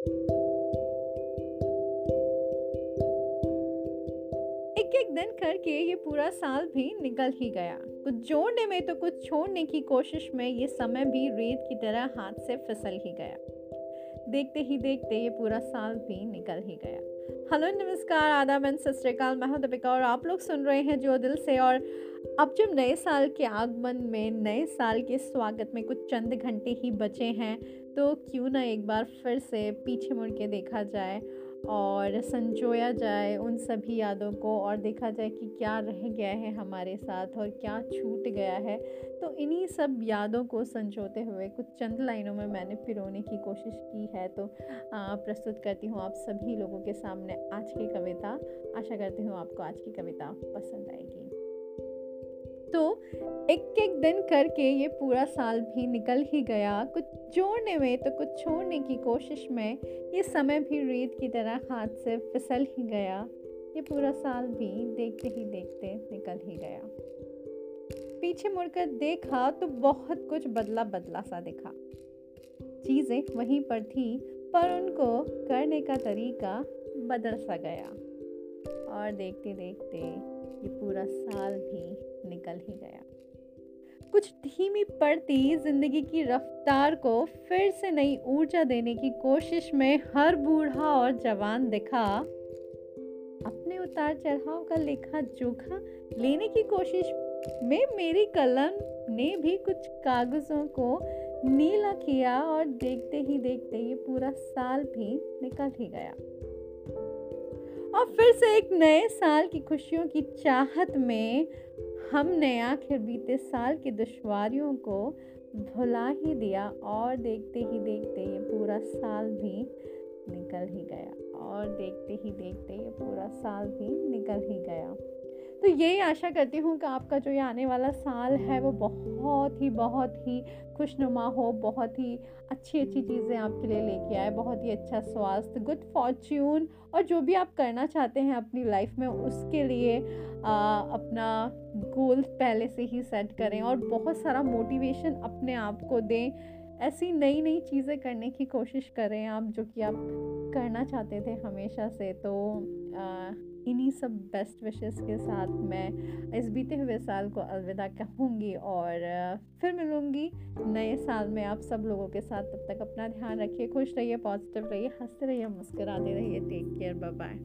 एक एक दिन करके ये पूरा साल भी निकल ही गया। कुछ जोड़ने में तो कुछ छोड़ने की कोशिश में ये समय भी रेत की तरह हाथ से फिसल ही गया। देखते ही देखते ये पूरा साल भी निकल ही गया। हेलो, नमस्कार। आदाब एंड सत मैं हूँ दीपिका और आप लोग सुन रहे हैं जो दिल से और अब जब नए साल के आगमन में, नए साल के स्वागत में कुछ चंद घंटे ही बचे हैं तो क्यों ना एक बार फिर से पीछे मुड़ के देखा जाए। और संजोया जाए उन सभी यादों को और देखा जाए कि क्या रह गया है हमारे साथ और क्या छूट गया है। तो इन्हीं सब यादों को संजोते हुए कुछ चंद लाइनों में मैंने पिरोने की कोशिश की है। तो प्रस्तुत करती हूँ आप सभी लोगों के सामने आज की कविता। आशा करती हूँ आपको आज की कविता पसंद आएगी। तो एक एक दिन करके ये पूरा साल भी निकल ही गया। कुछ जोड़ने में तो कुछ छोड़ने की कोशिश में ये समय भी रेत की तरह हाथ से फिसल ही गया। ये पूरा साल भी देखते ही देखते निकल ही गया। पीछे मुड़कर देखा तो बहुत कुछ बदला बदला सा दिखा। चीज़ें वहीं पर थी, पर उनको करने का तरीका बदल सा गया। और देखते देखते ये पूरा साल भी निकल ही गया। कुछ धीमी पड़ती ज़िंदगी की रफ्तार को फिर से नई ऊर्जा देने की कोशिश में हर बूढ़ा और जवान दिखा। अपने उतार चढ़ाव का लेखा जोखा लेने की कोशिश में मेरी कलम ने भी कुछ कागजों को नीला किया और देखते ही देखते ये पूरा साल भी निकल ही गया। और फिर से एक नए साल की खुशियों की चाहत में हमने आखिर बीते साल की दुश्वारियों को भुला ही दिया और देखते ही देखते ये पूरा साल भी निकल ही गया। और देखते ही देखते ये पूरा साल भी निकल ही गया। तो यही आशा करती हूँ कि आपका जो ये आने वाला साल है वो बहुत ही बहुत ही खुशनुमा हो बहुत ही अच्छी अच्छी चीज़ें आपके लिए लेके आए बहुत ही अच्छा स्वास्थ्य गुड फॉर्च्यून और जो भी आप करना चाहते हैं अपनी लाइफ में उसके लिए आ, अपना गोल पहले से ही सेट करें और बहुत सारा मोटिवेशन अपने आप को दें। ऐसी नई नई चीज़ें करने की कोशिश करें आप, जो कि आप करना चाहते थे हमेशा से तो इन्हीं सब बेस्ट विशेस के साथ मैं इस बीते हुए साल को अलविदा कहूँगी और फिर मिलूँगी नए साल में आप सब लोगों के साथ। तब तक अपना ध्यान रखिए, खुश रहिए पॉजिटिव रहिए, हँसते रहिए, मुस्कुराते रहिए टेक केयर बाय बाय